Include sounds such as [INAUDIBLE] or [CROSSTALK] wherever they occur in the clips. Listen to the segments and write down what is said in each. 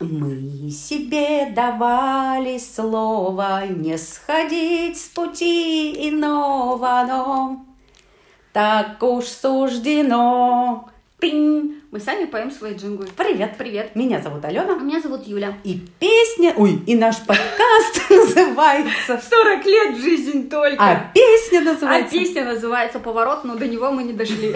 Мы себе давали слово не сходить с пути иного, но так уж суждено. Тынь. Мы сами поем свои джинглы. Привет. Привет. Меня зовут Алена. А меня зовут Юля. И песня, ой, и наш подкаст [LAUGHS] называется 40 лет жизнь только. А песня А называется песня называется «Поворот», но до него мы не дошли.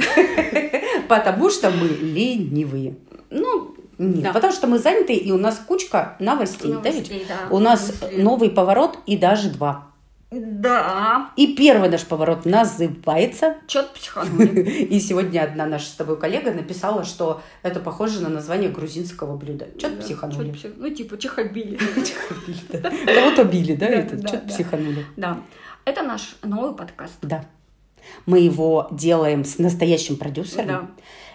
[LAUGHS] Потому что мы ленивые. Ну, Нет, Да. потому что мы заняты, и у нас кучка новостей, да ведь? Новостей, да. У нас Новостей. новый поворот и даже два. Да. И первый наш поворот называется Чё-то психанули. [LAUGHS] И сегодня одна наша с тобой коллега написала, что это похоже на название грузинского блюда. Чё-то Да, психанули. Ну, типа, чихобили. [LAUGHS] Чихобили, да. Кого-то били, да? Да, да, Чё-то да. психанули. Да. Это наш новый подкаст. Да. Мы его делаем с настоящим продюсером, Да.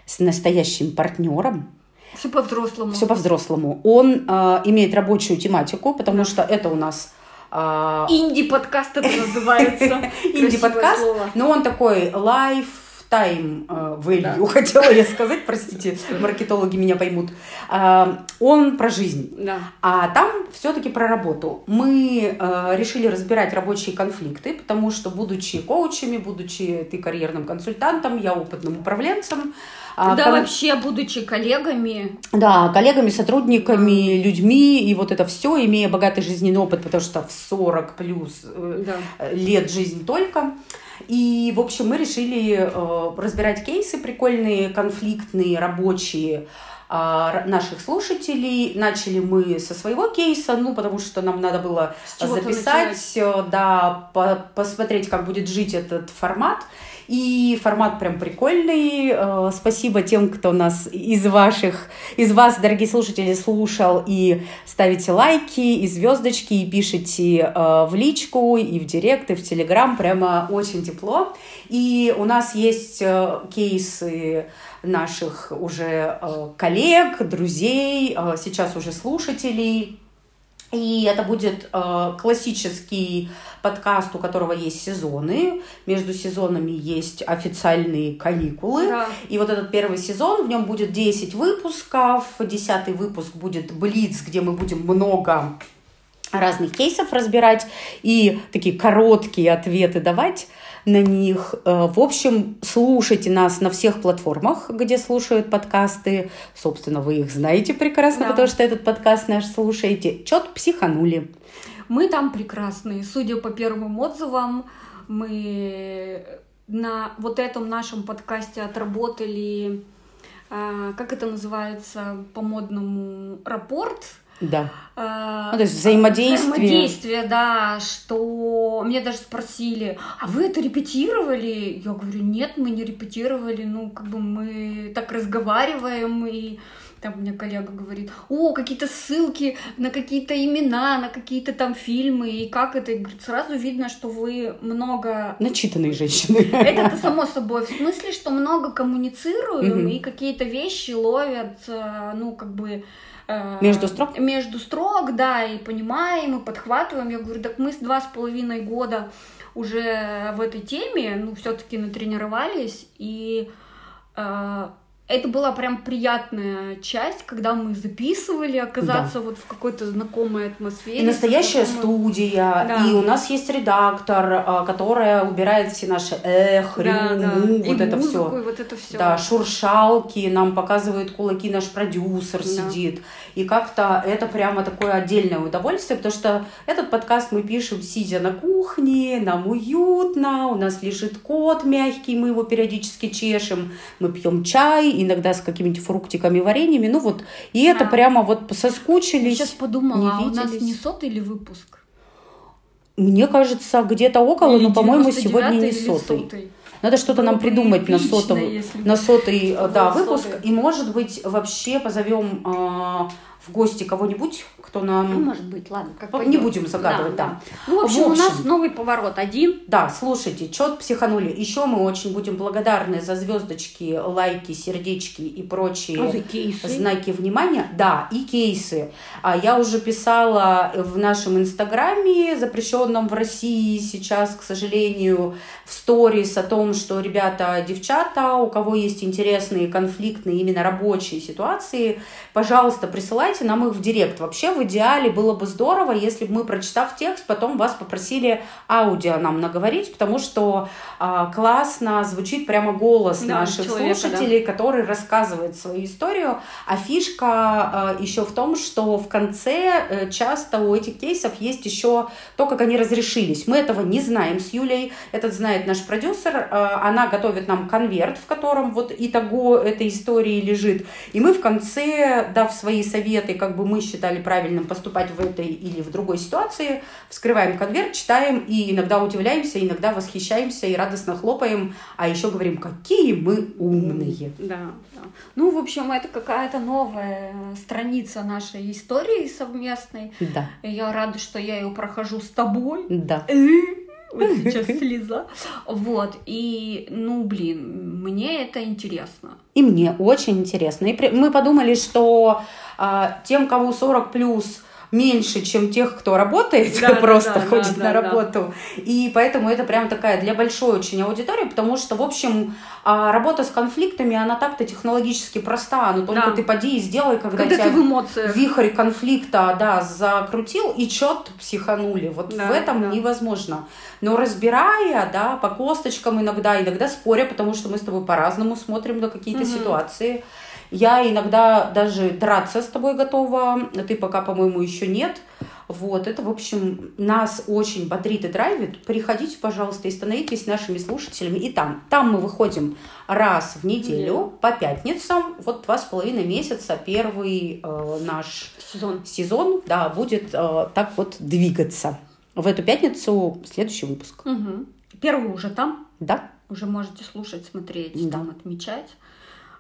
с настоящим партнером. Все по-взрослому. Все по-взрослому. Он э, имеет рабочую тематику, потому что это у нас э, [LAUGHS] Инди-подкаст это называется. Инди-подкаст, но он такой lifetime э, value, Да. хотела я сказать, простите, маркетологи меня поймут. А, Он про жизнь. Да. А там все-таки про работу. Мы э, решили разбирать рабочие конфликты, потому что, будучи коучами, будучи ты карьерным консультантом, я опытным управленцем, а, Да, кон- вообще, будучи коллегами, да, коллегами, сотрудниками, людьми, и вот это все, имея богатый жизненный опыт, потому что в 40 плюс э, да. лет жизнь только. И, в общем, мы решили э, разбирать кейсы прикольные, конфликтные, рабочие а, наших слушателей. Начали мы со своего кейса, ну, потому что нам надо было записать, э, да, по- посмотреть, как будет жить этот формат. И формат прям прикольный. Э, Спасибо тем, кто нас из ваших, из вас, дорогие слушатели, слушал и ставите лайки, и звездочки, и пишите э, в личку, и в директ, и в телеграм. Прямо очень тепло. И у нас есть э, кейсы наших уже коллег, друзей, сейчас уже слушателей. И это будет э, классический подкаст, у которого есть сезоны. Между сезонами есть официальные каникулы. Да. И вот этот первый сезон, в нем будет 10 выпусков. Десятый выпуск будет Блиц, где мы будем много разных кейсов разбирать и такие короткие ответы давать на них. Э, В общем, слушайте нас на всех платформах, где слушают подкасты. Собственно, вы их знаете прекрасно, Да. потому что этот подкаст наш слушаете. Чет психанули. Мы там прекрасные. Судя по первым отзывам, мы на вот этом нашем подкасте отработали, а, как это называется по-модному, рапорт. Да. А, Ну, то есть взаимодействие. Взаимодействие, да, что мне даже спросили, а вы это репетировали? Я говорю, нет, мы не репетировали, ну, как бы мы так разговариваем, и там мне коллега говорит, о, какие-то ссылки на какие-то имена, на какие-то там фильмы, и как это? И говорит, сразу видно, что вы много Начитанные женщины. это само собой. В смысле, что много коммуницируем Мгм. и какие-то вещи ловят, э, ну, как бы... э, Между строк? Между строк, да, и понимаем, и подхватываем. Я говорю, так мы с два с половиной года уже в этой теме, ну, все-таки натренировались, и э, это была прям приятная часть, когда мы записывали, оказаться вот в какой-то знакомой атмосфере. И настоящая знакомой- студия, Да. и у нас есть редактор, а, которая убирает все наши эх, Да, рю, да. му, И вот это музыку, все. и вот это все. Да, шуршалки, нам показывает кулаки наш продюсер Да. сидит. И как-то это прямо такое отдельное удовольствие, потому что этот подкаст мы пишем, сидя на кухне, нам уютно, у нас лежит кот мягкий, мы его периодически чешем, мы пьем чай, иногда с какими-нибудь фруктиками, вареньями, ну вот, и это Да. прямо вот Я соскучились. сейчас подумала, не а у нас не сотый ли выпуск? Мне кажется, где-то около, Или но, по-моему, 99-й сегодня не или сотый. Надо что-то нам бы придумать на бы на сотый, был да, выпуск. сотый. И, может быть, вообще позовем а, в гости кого-нибудь, кто Ну, нам... может быть, ладно, как Не пойдет. будем загадывать, да. Ну, в общем, В у нас общем. новый поворот один. Да, слушайте, чет психанули. Еще мы очень будем благодарны за звездочки, лайки, сердечки и прочие А знаки внимания. Да, и кейсы. А я уже писала в нашем инстаграме, запрещенном в России сейчас, к сожалению, в сторис о том, что, ребята, девчата, у кого есть интересные конфликтные именно рабочие ситуации, пожалуйста, присылайте присылайте нам их в директ. Вообще, в идеале было бы здорово, если бы мы, прочитав текст, потом вас попросили аудио нам наговорить, потому что а, классно звучит прямо голос Да, наших человека, слушателей, который рассказывает свою историю. А фишка а, еще в том, что в конце э, часто у этих кейсов есть еще то, как они разрешились. Мы этого не знаем с Юлей, этот знает наш продюсер. А, Она готовит нам конверт, в котором вот итого этой истории лежит. И мы в конце, дав свои советы, как бы мы считали правильным поступать в этой или в другой ситуации, вскрываем конверт, читаем и иногда удивляемся, иногда восхищаемся и радостно хлопаем, а еще говорим, какие мы умные. Да, да. Ну, в общем, это какая-то новая страница нашей истории совместной. Да, Я рада, что я ее прохожу с тобой. да. Вот [LAUGHS] сейчас слеза. Вот. И, ну, блин, мне это интересно. И мне очень интересно. И при- мы подумали, что а, тем, кому 40 плюс меньше, чем тех, кто работает, Да, да, [LAUGHS] просто да, ходит да, на да, да. работу. И поэтому это прям такая для большой очень аудитории, потому что, в общем, а, работа с конфликтами, она так-то технологически проста, но только Да. ты поди и сделай, когда, Когда тебя ты в эмоциях. вихрь конфликта, да, закрутил, и чет психанули. Вот Да, в этом да. невозможно. Но разбирая, да, по косточкам иногда, иногда споря, потому что мы с тобой по-разному смотрим на какие-то Мгм. ситуации. Я иногда даже драться с тобой готова, ты пока, по-моему, еще нет. Вот, это, в общем, нас очень бодрит и драйвит. Приходите, пожалуйста, и становитесь нашими слушателями. И там, там мы выходим раз в неделю по пятницам. Вот два с половиной месяца первый э, наш Сезон. сезон, да, будет э, так вот двигаться. В эту пятницу следующий выпуск. Мгм. Первый уже там. Да? Уже можете слушать, смотреть, Да. там отмечать.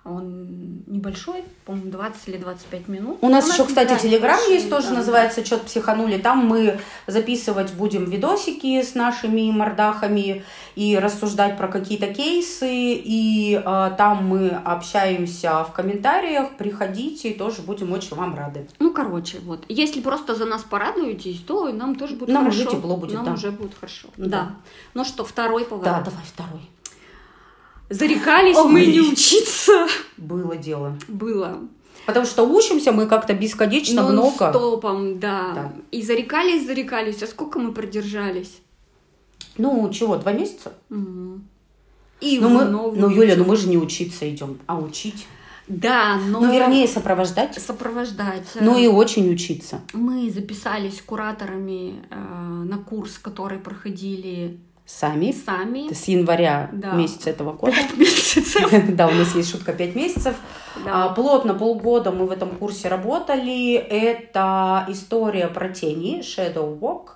Он небольшой, по-моему, 20 или 25 минут. У нас еще, кстати, да, телеграм есть, тоже да. называется «Чет психанули». Там мы записывать будем видосики с нашими мордахами и рассуждать про какие-то кейсы. И э, там мы общаемся в комментариях. Приходите, тоже будем очень вам рады. Ну, короче, вот. Если просто за нас порадуетесь, то нам тоже будет Нам хорошо. уже тепло будет, Нам да. уже будет хорошо. Да. Да. Ну что, второй Да, поворот. давай второй. Зарекались Ой. мы не учиться. Было дело. Было. Потому что учимся мы как-то бесконечно много. Стопом, да. Да. И зарекались, зарекались. А сколько мы продержались? Ну, чего, два месяца? Мгм. И Ну, мы, ну, Юля, ну мы же не учиться идем, а учить. Да, но... Ну, вернее, сопровождать. Сопровождать. Ну и очень учиться. Мы записались кураторами э, на курс, который проходили Сами. сами. С января Да. месяца этого года. [LAUGHS] Пять месяцев. [LAUGHS] Да, у нас есть шутка 5 месяцев. А, Да. Плотно полгода мы в этом курсе работали. Это история про тени, Shadow Walk.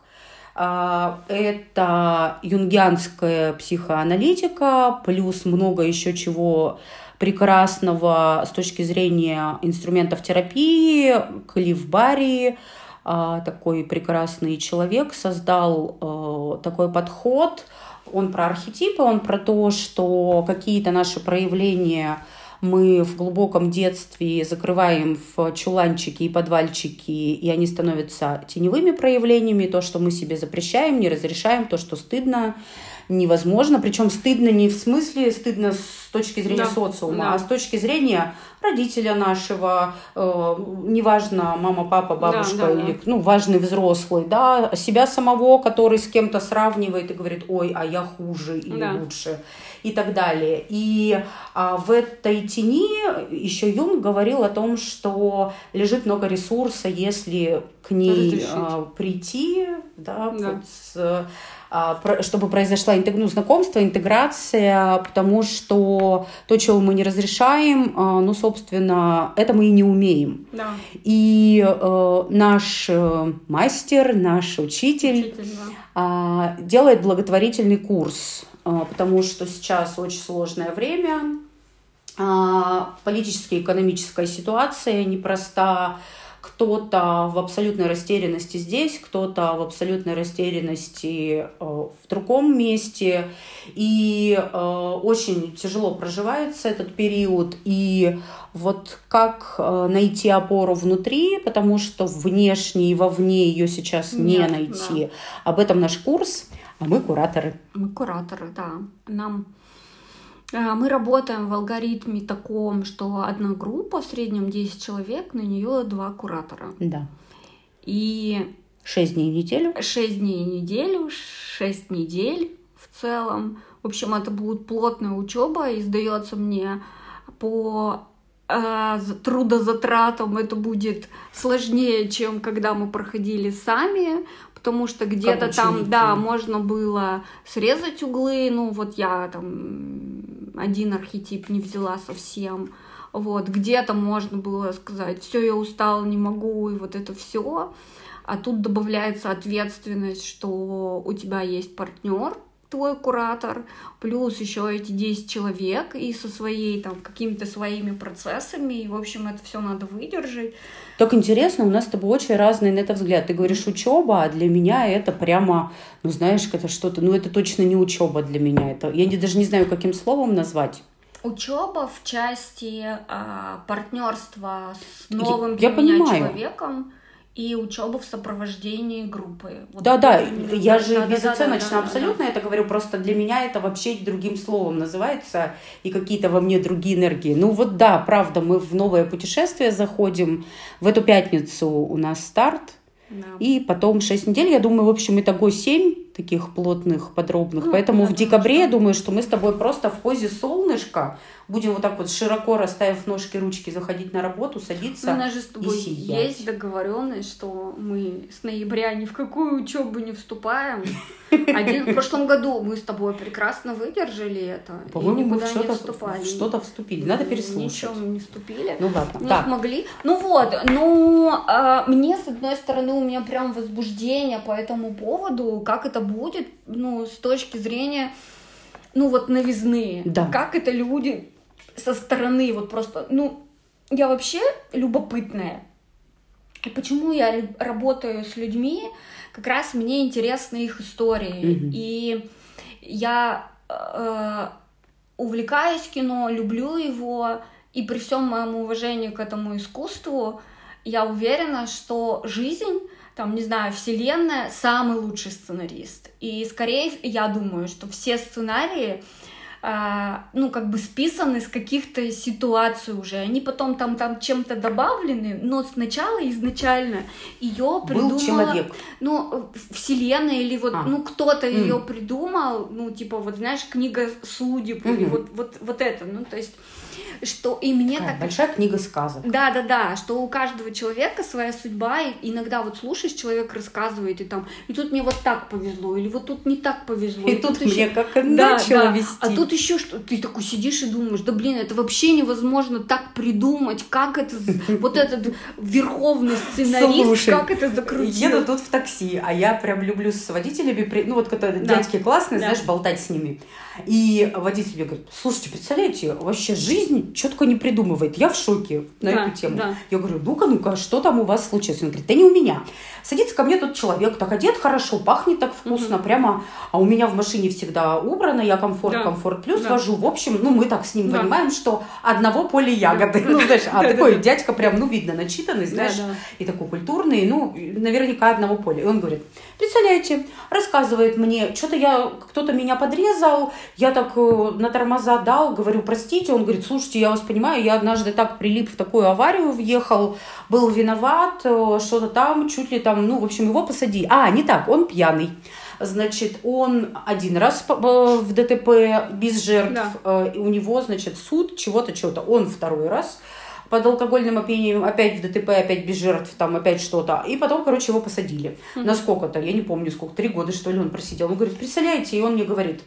А, Это юнгианская психоаналитика, плюс много еще чего прекрасного с точки зрения инструментов терапии. Клифф Барри, а, такой прекрасный человек, создал такой подход. Он про архетипы, он про то, что какие-то наши проявления мы в глубоком детстве закрываем в чуланчики и подвальчики, и они становятся теневыми проявлениями, то, что мы себе запрещаем, не разрешаем, то, что стыдно, невозможно. Причем стыдно не в смысле стыдно с точки зрения Да, социума, да. а с точки зрения родителя нашего, э, неважно, мама, папа, бабушка Да, да, или ну, важный взрослый, да, себя самого, который с кем-то сравнивает и говорит, ой, а я хуже или Да. лучше и так далее. И а, в этой тени еще Юнг говорил о том, что лежит много ресурса, если к ней а, прийти, да, Да. вот с, а, чтобы произошла ну, знакомство, интеграция, потому что то, чего мы не разрешаем, а, ну, собственно, это мы и не умеем. Да. И э, наш э, мастер, наш учитель, Учитель, да. а, делает благотворительный курс, а, потому что сейчас очень сложное время, а, политическая и экономическая ситуация непроста. Кто-то в абсолютной растерянности здесь, кто-то в абсолютной растерянности э, в другом месте. И э, очень тяжело проживается этот период. И вот как э, найти опору внутри, потому что внешне и вовне ее сейчас не Нет, найти. Об этом наш курс, а мы кураторы. Мы кураторы, да. Нам А, Мы работаем в алгоритме таком, что одна группа, в среднем 10 человек, на нее два куратора. Да. И Шесть дней в неделю. 6 дней в неделю, 6 недель в целом. В общем, это будет плотная учеба, и сдается мне по з- трудозатратам это будет сложнее, чем когда мы проходили сами, потому что где-то там, да, можно было срезать углы, ну вот я там один архетип не взяла совсем, вот, где-то можно было сказать, все, я устала, не могу, и вот это все. А тут добавляется ответственность, что у тебя есть партнер, твой куратор, плюс еще эти 10 человек и со своей там какими-то своими процессами. И, в общем, это все надо выдержать. Так интересно, у нас с тобой очень разный на это взгляд. Ты говоришь учеба, а для меня это прямо, ну знаешь, это что-то, ну это точно не учеба для меня. Это, я не, даже не знаю, каким словом назвать. Учеба в части а, партнерства с Я- новым я меня понимаю. человеком и учеба в сопровождении группы. Вот Да, да, я да, же да, да, безоценочно да, да, да. абсолютно это говорю, просто для меня это вообще другим словом называется, и какие-то во мне другие энергии. Ну вот да, правда, мы в новое путешествие заходим, в эту пятницу у нас старт, Да. и потом 6 недель, я думаю, в общем, итого 7 таких плотных, подробных. Ну, Поэтому в декабре, что- я думаю, что мы с тобой просто в позе солнышка будем вот так вот широко расставив ножки, ручки, заходить на работу, Ну, садиться. У нас же с тобой есть договоренность, что мы с ноября ни в какую учебу не вступаем. [LAUGHS] Один, в прошлом году мы с тобой прекрасно выдержали это. По-моему, мы в никуда не что-то, вступали. что-то вступили. Надо переслушать. в чем не вступили. Ну ладно. Не так, смогли. Ну вот, ну, а, мне, с одной стороны, у меня прям возбуждение по этому поводу, как это будет, ну, с точки зрения, ну, вот новизны. Да. Как это люди со стороны, вот просто, ну, я вообще любопытная. И почему я работаю с людьми, как раз мне интересны их истории. Мгм. И я э, увлекаюсь кино, люблю его, и при всем моем уважении к этому искусству, я уверена, что жизнь, там, не знаю, вселенная самый лучший сценарист. И скорее я думаю, что все сценарии а, ну, как бы списаны с каких-то ситуаций уже. Они потом там, там чем-то добавлены, но сначала изначально ее придумала... был человек. Ну, вселенная или вот, А. ну, кто-то М. ее придумал, ну, типа, вот, знаешь, книга судеб, или Мгм. вот, вот, вот это, ну, то есть, что и мне Такая так... большая книга сказок. Да, да, да, что у каждого человека своя судьба, и иногда вот слушаешь, человек рассказывает, и там, и тут мне вот так повезло, или вот тут не так повезло. И тут ещё- мне как да, начало да. вести. А тут еще что? Ты такой сидишь и думаешь, да блин, это вообще невозможно так придумать, как это, вот этот верховный сценарист, Слушай, как это закрутил. Еду тут в такси, а я прям люблю с водителями, ну вот когда Да. дядьки классные, Да. знаешь, болтать с ними. И водитель мне говорит, слушайте, представляете, вообще жизнь четко не придумывает. Я в шоке на Да, эту тему. да. Я говорю, ну-ка, ну-ка, что там у вас случилось? Он говорит, да не у меня. Садится ко мне тот человек, так одет хорошо, пахнет так вкусно, Мгм. прямо, а у меня в машине всегда убрано, я комфорт, Да. комфорт плюс Да. вожу. В общем, ну мы так с ним Да. понимаем, что одного поля ягоды. [LAUGHS] Ну, знаешь, а такой дядька прям, ну, видно, начитанный, знаешь, и такой культурный, ну, наверняка одного поля. И он говорит, представляете, рассказывает мне, что-то я, кто-то меня подрезал, я так э, на тормоза дал, говорю, простите, он говорит, слушайте, я вас понимаю, я однажды так прилип в такую аварию, въехал, был виноват, э, что-то там, чуть ли там, ну, в общем, его посадили. А, не так, он пьяный. Значит, он один раз э, в ДТП без жертв, Да. э, и у него, значит, суд чего-то, чего-то. Он второй раз под алкогольным опьянением, опять в ДТП, опять без жертв, там опять что-то. И потом, короче, его посадили. На сколько-то, я не помню сколько, три года, что ли, он просидел. Он говорит, представляете, и он мне говорит,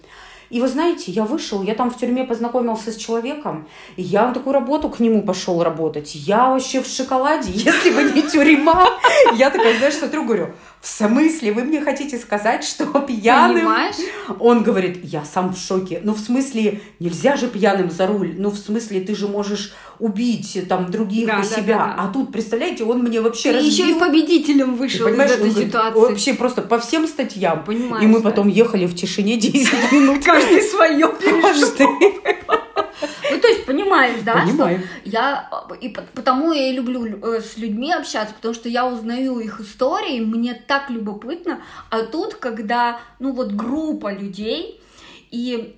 и вы знаете, я вышел, я там в тюрьме познакомился с человеком, и я на такую работу к нему пошел работать. Я вообще в шоколаде, [LAUGHS] если бы не тюрьма. Я такая, знаешь, смотрю, говорю, в смысле, вы мне хотите сказать, [LAUGHS] что пьяным... Понимаешь? Он говорит, я сам в шоке. Ну, в смысле, нельзя же пьяным за руль. Ну, в смысле, ты же можешь убить там других Да, и да, себя. да, да. А тут, представляете, он мне вообще Ты еще и разбил. победителем вышел из этой он говорит, ситуации. Вообще просто по всем статьям. Понимаешь, И мы да? потом ехали в тишине 10 [LAUGHS] минут. Каждый свое Каждый. Ну, то есть, понимаешь, да, Понимаю. что я, и по- потому я и люблю э, с людьми общаться, потому что я узнаю их истории, мне так любопытно, а тут, когда, ну, вот группа людей, и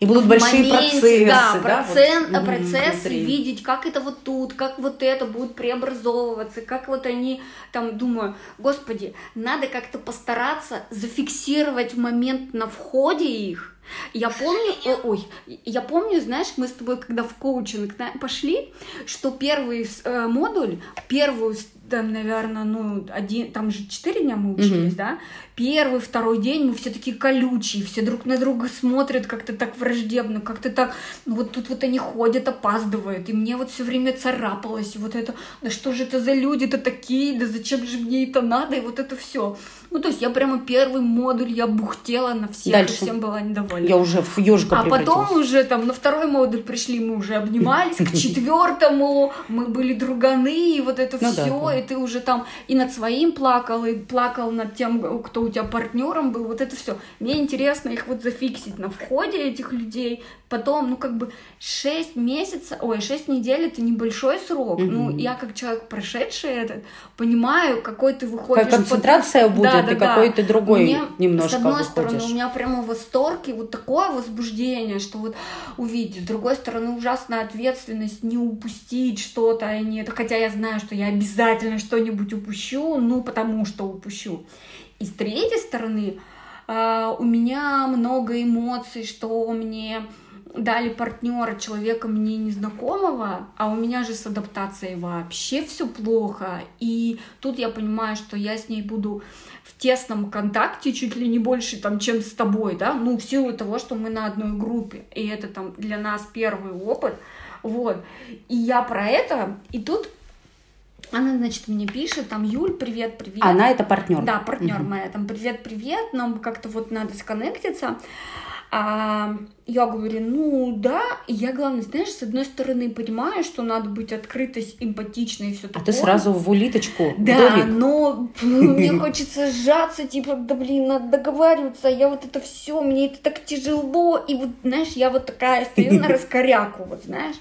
И будут большие моменте, процессы. Да, да, процент, вот, процессы, внутри. видеть, как это вот тут, как вот это будет преобразовываться, как вот они там, думаю, господи, надо как-то постараться зафиксировать момент на входе их. Я помню, о- ой, я помню, знаешь, мы с тобой, когда в коучинг пошли, что первый э, модуль, первую, там, наверное, ну, один, там же четыре дня мы учились, Мгм. да, первый, второй день мы все такие колючие, все друг на друга смотрят как-то так враждебно, как-то так, ну вот тут вот они ходят, опаздывают, и мне вот все время царапалось, и вот это, да что же это за люди-то такие, да зачем же мне это надо, и вот это все. Ну, то есть я прямо первый модуль, я бухтела на всех, Дальше. всем была недовольна. Я уже в ежика А потом уже там на второй модуль пришли, мы уже обнимались, к [LAUGHS] четвертому мы были друганы, и вот это Ну все. И ты уже там и над своим плакал, и плакал над тем, кто у тебя партнером был, вот это все. Мне интересно их вот зафиксить на входе этих людей, потом, ну как бы 6 месяцев, ой, 6 недель это небольшой срок, ну Мгм. я как человек прошедший этот, понимаю, какой ты выходишь. Какая концентрация потом- будет, Да, и да, какой да. ты другой Мне, немножко С одной выходишь. стороны, у меня прямо восторг и вот такое возбуждение, что вот увидеть. С другой стороны, ужасная ответственность не упустить что-то, а не это. Хотя я знаю, что я обязательно что-нибудь упущу, ну потому что упущу. И с третьей стороны, а, у меня много эмоций, что мне дали партнера человека мне незнакомого, а у меня же с адаптацией вообще все плохо. И тут я понимаю, что я с ней буду в тесном контакте чуть ли не больше, там, чем с тобой, да, ну, в силу того, что мы на одной группе, и это там для нас первый опыт, вот, и я про это, и тут она, значит, мне пишет, там, Юль, привет, привет. Она это партнер. Да, партнер моя, там, привет, привет, нам как-то вот надо сконнектиться. А, я говорю, ну да, И я, главное, знаешь, с одной стороны понимаю, что надо быть открытой, эмпатичной и все А такое. ты сразу в улиточку, в Да, домик. но [LAUGHS] мне хочется сжаться, типа, да блин, надо договариваться, а я вот это все, мне это так тяжело, и вот, знаешь, я вот такая стою на [LAUGHS] раскоряку, вот, знаешь,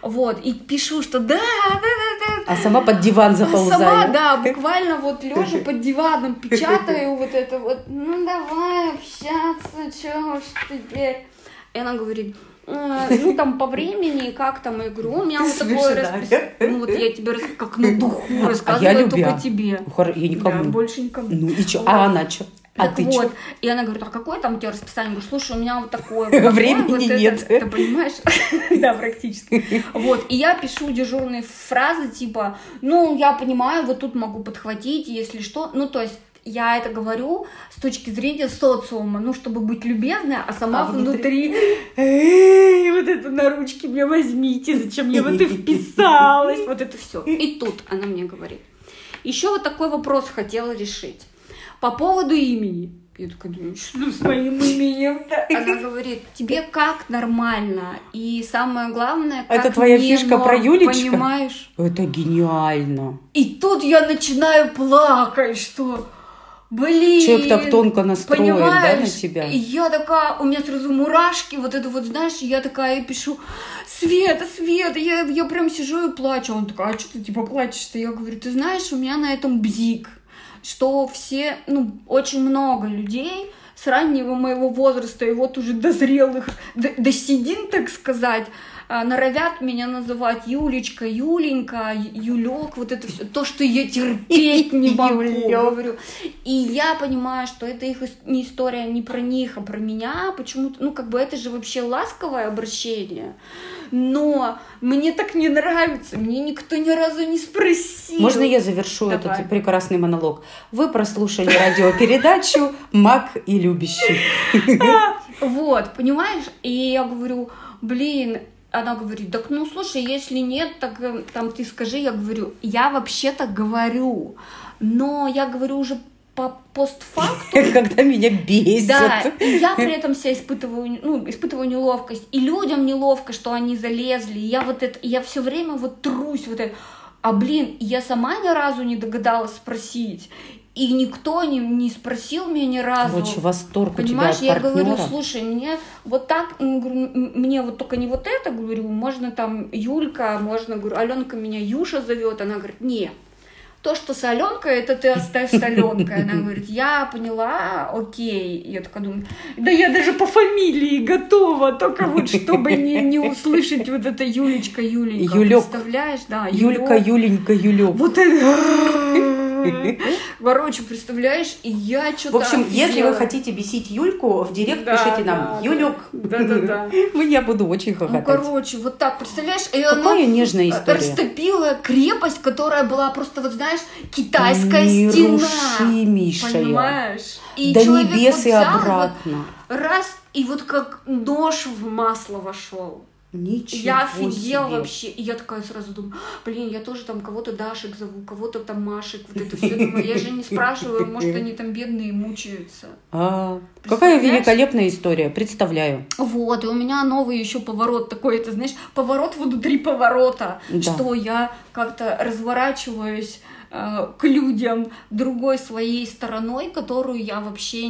вот, и пишу, что да, да, да, да, А сама под диван а заползаю. сама, да, буквально вот лежа под диваном, печатаю вот это вот, ну давай общаться, чё уж теперь. И она говорит, «Э, ну там по времени, как там, я говорю, у меня вот такое расписание, ну вот я тебе рас- как на духу рассказываю А я только любя. тебе. Хор- Я Да, никому. больше никому. Ну и? Вот. А она А ты вот, чё? и она говорит, а какое там у тебя расписание? Я говорю, слушай, у меня вот такое. [LAUGHS] вот Времени вот это». нет. Ты понимаешь? [LAUGHS] Да, практически. Вот, и я пишу дежурные фразы типа, ну, я понимаю, вот тут могу подхватить, если что. Ну, то есть, я это говорю с точки зрения социума, ну, чтобы быть любезной, а сама А внутри? внутри, «Эй, вот это на ручки мне возьмите, зачем я в это [LAUGHS] вписалась, вот это все. И тут она мне говорит, еще вот такой вопрос хотела решить по поводу имени. Я такая думаю, что с моим именем-то? Она говорит, тебе как нормально? И самое главное, как Это твоя мне фишка про Юлечка? Понимаешь? Это гениально. И тут я начинаю плакать, что, блин... Человек так тонко настроен, да, на понимаешь? тебя. И я такая, у меня сразу мурашки, вот это вот, знаешь, я такая и пишу, Света, Света, я, я прям сижу и плачу. Он такой, а что ты типа плачешь-то? Я говорю, ты знаешь, у меня на этом бзик, что все, ну, очень много людей с раннего моего возраста и вот уже до зрелых, до, до седин, так сказать, норовят меня называть Юлечка, Юленька, Юлек, вот это все, то, что я терпеть [LAUGHS] не могу, говорю. И я понимаю, что это их не история не про них, а про меня, почему-то, ну, как бы это же вообще ласковое обращение, но мне так не нравится, мне никто ни разу не спросил. Можно я завершу Давай. этот прекрасный монолог? Вы прослушали радиопередачу «Маг и любящий». [LAUGHS] Вот, понимаешь? И я говорю, блин, она говорит, так ну слушай, если нет, так э, там ты скажи, я говорю, я вообще-то говорю, но я говорю уже по постфакту, [LAUGHS] Когда меня бесит. да, и я при этом себя испытываю, ну, испытываю неловкость, и людям неловко, что они залезли, и я вот это, я все время вот трусь, вот это, а блин, я сама ни разу не догадалась спросить, и никто не, не спросил меня ни разу. Короче, восторг у тебя Понимаешь, от я говорю, слушай, мне вот так, мне вот только не вот это, говорю, можно там Юлька, можно, говорю, Аленка меня Юша зовет, она говорит, не, то, что соленка, это ты оставь соленкой. Она говорит, я поняла, окей. Я такая думаю, да я даже по фамилии готова, только вот чтобы не, не услышать вот это Юлечка, Юленька. Юлек. Представляешь, да. Юлька. Юленька, Юлек. Вот это... [LAUGHS] Короче, представляешь, и я что-то В общем, если вы хотите бесить Юльку, в директ Да, пишите да, нам. да. Юлек. Да-да-да. [LAUGHS] Я буду очень Ну, хохотать. короче, вот так, представляешь? И Какая нежная история. растопила крепость, которая была просто, вот знаешь, китайская стена. Понимаешь? И До небес и обратно. раз, и вот как нож в масло вошел. Ничего я офигела себе. вообще. И я такая сразу думаю, блин, я тоже там кого-то Дашек зову, кого-то там Машек, вот это все. Думаю, я же не спрашиваю, может, они там бедные мучаются. А, какая великолепная история, представляю. Вот, и у меня новый еще поворот такой, это знаешь, поворот внутри поворота, Да. что я как-то разворачиваюсь э, к людям другой своей стороной, которую я вообще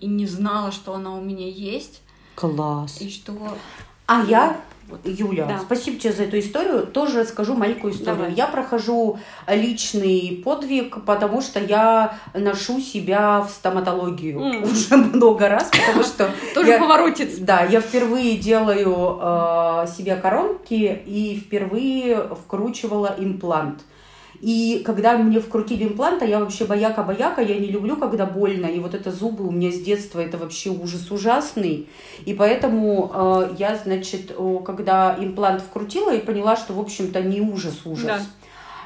и не знала, что она у меня есть, Класс. и что... А я, Вот. Юля, Да. спасибо тебе за эту историю. Тоже расскажу маленькую историю. Давай. Я прохожу личный подвиг, потому что я ношу себя в стоматологию М. уже [LAUGHS] много раз, потому что [LAUGHS] Тоже поворотец. Да, я впервые делаю э, себе коронки и впервые вкручивала имплант. И когда мне вкрутили имплант, а я вообще бояка-бояка, я не люблю, когда больно. И вот это зубы у меня с детства, это вообще ужас ужасный. И поэтому э, я, значит, когда имплант вкрутила и поняла, что, в общем-то, не ужас-ужас. Да.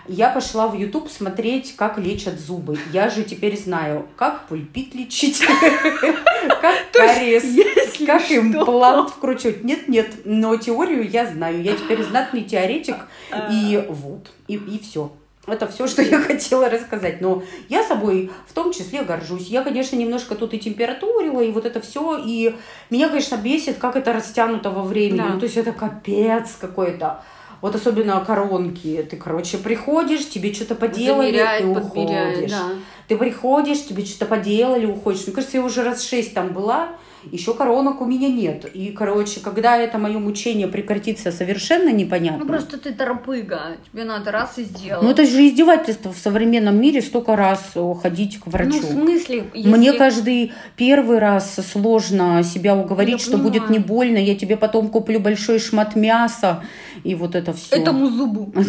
Я пошла в YouTube смотреть, как лечат зубы. Я же теперь знаю, как пульпит лечить, [LAUGHS] как кариес, как имплант вкручивать. Нет-нет, но теорию я знаю. Я теперь знатный теоретик. А. И вот, и все. Это все, что я [LAUGHS] хотела рассказать. Но я собой в том числе горжусь. Я, конечно, немножко тут и температурила, и вот это все. И меня, конечно, бесит, как это растянуто во времени. Да. Ну, то есть это капец какой-то. Вот особенно коронки. Ты, короче, приходишь, тебе что-то поделали, Замеряет, ты уходишь. да. Ты приходишь, тебе что-то поделали, уходишь. Мне кажется, я уже раз шесть там была, еще коронок у меня нет. И, короче, когда это мое мучение прекратится, совершенно непонятно. Ну просто ты торопыга, тебе надо раз и сделать. Ну, это же издевательство в современном мире столько раз о, ходить к врачу. Ну, в смысле? Мне если- каждый первый раз сложно себя уговорить, Я что будет не понимаю. больно. Я тебе потом куплю большой шмат мяса и вот это все. Этому зубу. [LAUGHS]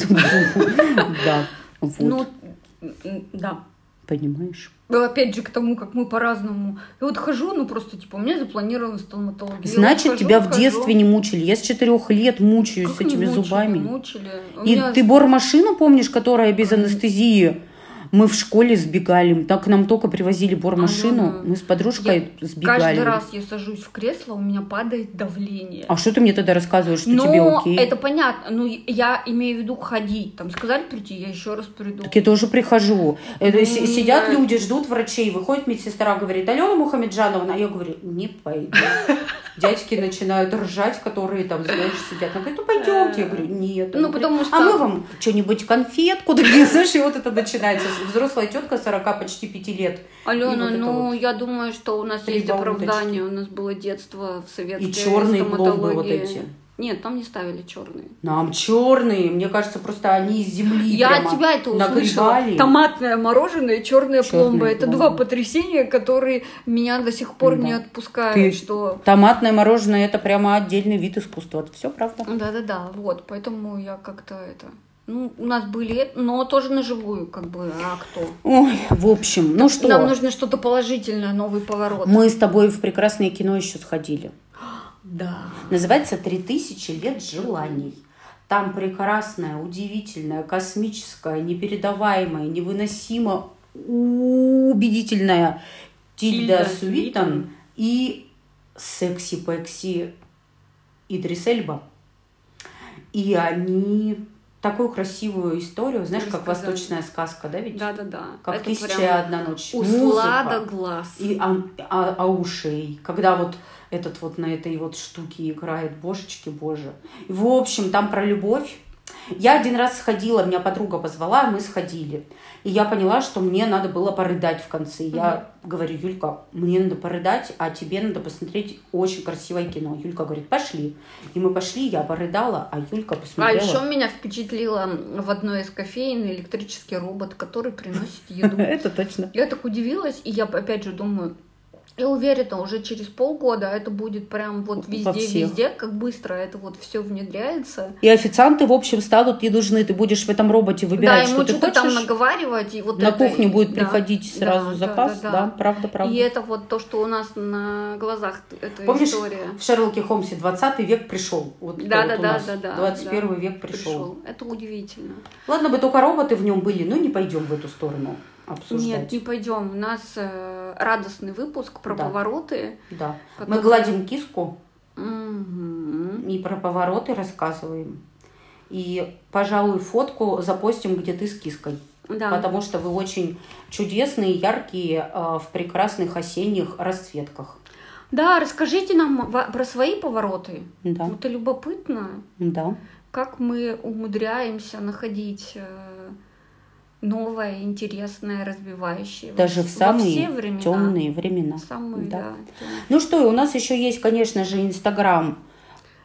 Да, вот, Ну, да. Понимаешь. Ну, опять же, к тому, как мы по-разному. Я вот хожу, ну просто, типа, у меня запланирована стоматология. Значит, вот хожу, тебя в хожу. детстве не мучили. Я с четырех лет мучаюсь Как с этими мучили, зубами. Мучили. У И меня ты бормашину помнишь, которая без анестезии? Мы в школе сбегали, так нам только привозили бормашину, Алена, мы с подружкой сбегали. Каждый раз я сажусь в кресло, у меня падает давление. А что ты мне тогда рассказываешь, что Но тебе окей? это понятно. Ну, я имею в виду ходить. Там сказали прийти, я еще раз приду. Так я тоже прихожу. Это Ну, си- Сидят люди, ждут врачей. Выходит медсестра, говорит, Алена Мухамеджановна. А я говорю, не пойду. [LAUGHS] Дядьки начинают ржать, которые там, знаешь, сидят. Она говорит, ну пойдемте. Я говорю, нет. Ну, потому что- А мы вам что-нибудь конфетку [LAUGHS] знаешь, и вот это начинается. Взрослая тетка 40 почти 5 лет. Алена, вот это ну, вот. я думаю, что у нас есть оправдание. У нас было детство в советской И черные пломбы вот эти. Нет, там не ставили черные. Нам черные, мне кажется, просто они из земли Я от тебя это услышала. нагребали. Томатное мороженое и черная пломба. Это два потрясения, которые меня до сих пор Да. не отпускают. Ты- Что Томатное мороженое это прямо отдельный вид искусства. Все правда. Да-да-да, вот, поэтому я как-то это... Ну, у нас были, но тоже на живую, как бы, а кто? Ой, в общем, ну что, Нам нужно что-то положительное, новый поворот. мы с тобой в прекрасное кино еще сходили. Да. Называется «Три тысячи лет желаний». Там прекрасная, удивительная, космическая, непередаваемая, невыносимо убедительная Тильда Тильда Суитон Суитон. и секси-пекси Идрис Эльба. И они такую красивую историю, знаешь, как восточная сказка, да, ведь? Да-да-да. Как Это «Тысяча и одна ночь». Усла Музыка. до глаз. И а, а- а ушей, когда вот этот вот на этой вот штуке играет, божечки боже. В общем, там про любовь, Я один раз сходила, меня подруга позвала, мы сходили. И я поняла, что мне надо было порыдать в конце. Я говорю, Юлька, мне надо порыдать, а тебе надо посмотреть очень красивое кино. Юлька говорит, пошли. И мы пошли, я порыдала, а Юлька А посмотрела. еще меня впечатлило в одной из кофеин электрический робот, который приносит еду. [LAUGHS] Это точно. Я так удивилась, и я опять же думаю, я уверена, уже через полгода это будет прям вот Во везде, всех. везде, как быстро это вот все внедряется. И официанты, в общем, станут не нужны. Ты будешь в этом роботе Да, выбирать, ему что ты что-то там хочешь. наговаривать, и вот На это- кухне будет да, приходить да, сразу да, заказ. да, Да, да. правда, правда. И это вот то, что у нас на глазах эта Помнишь, история. в Шерлоке Холмсе 20 век пришел. Вот Да, вот да, у да, да, да. 21 да. век пришел. Это удивительно. Ладно бы только роботы в нем были, но не пойдем в эту сторону обсуждать. Нет, не пойдем. У нас э, радостный выпуск про Да. повороты. Да. Мы Которые- гладим киску Мгм. и про повороты рассказываем. И, пожалуй, фотку запостим, где ты с киской. Да. Потому что вы очень чудесные, яркие, э, в прекрасных осенних расцветках. Да, расскажите нам про свои повороты. Да, Это любопытно, да. как мы умудряемся находить э, новое, интересное, развивающее. Даже в самые времена. темные времена. Самые, Да. да. темные. Ну что, у нас еще есть, конечно же, Инстаграм.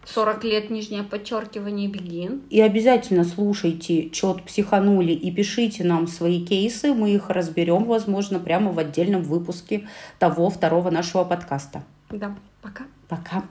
40 лет нижнее подчеркивание Бегин. И обязательно слушайте чет психанули и пишите нам свои кейсы. Мы их разберем, возможно, прямо в отдельном выпуске того второго нашего подкаста. Да, пока. Пока.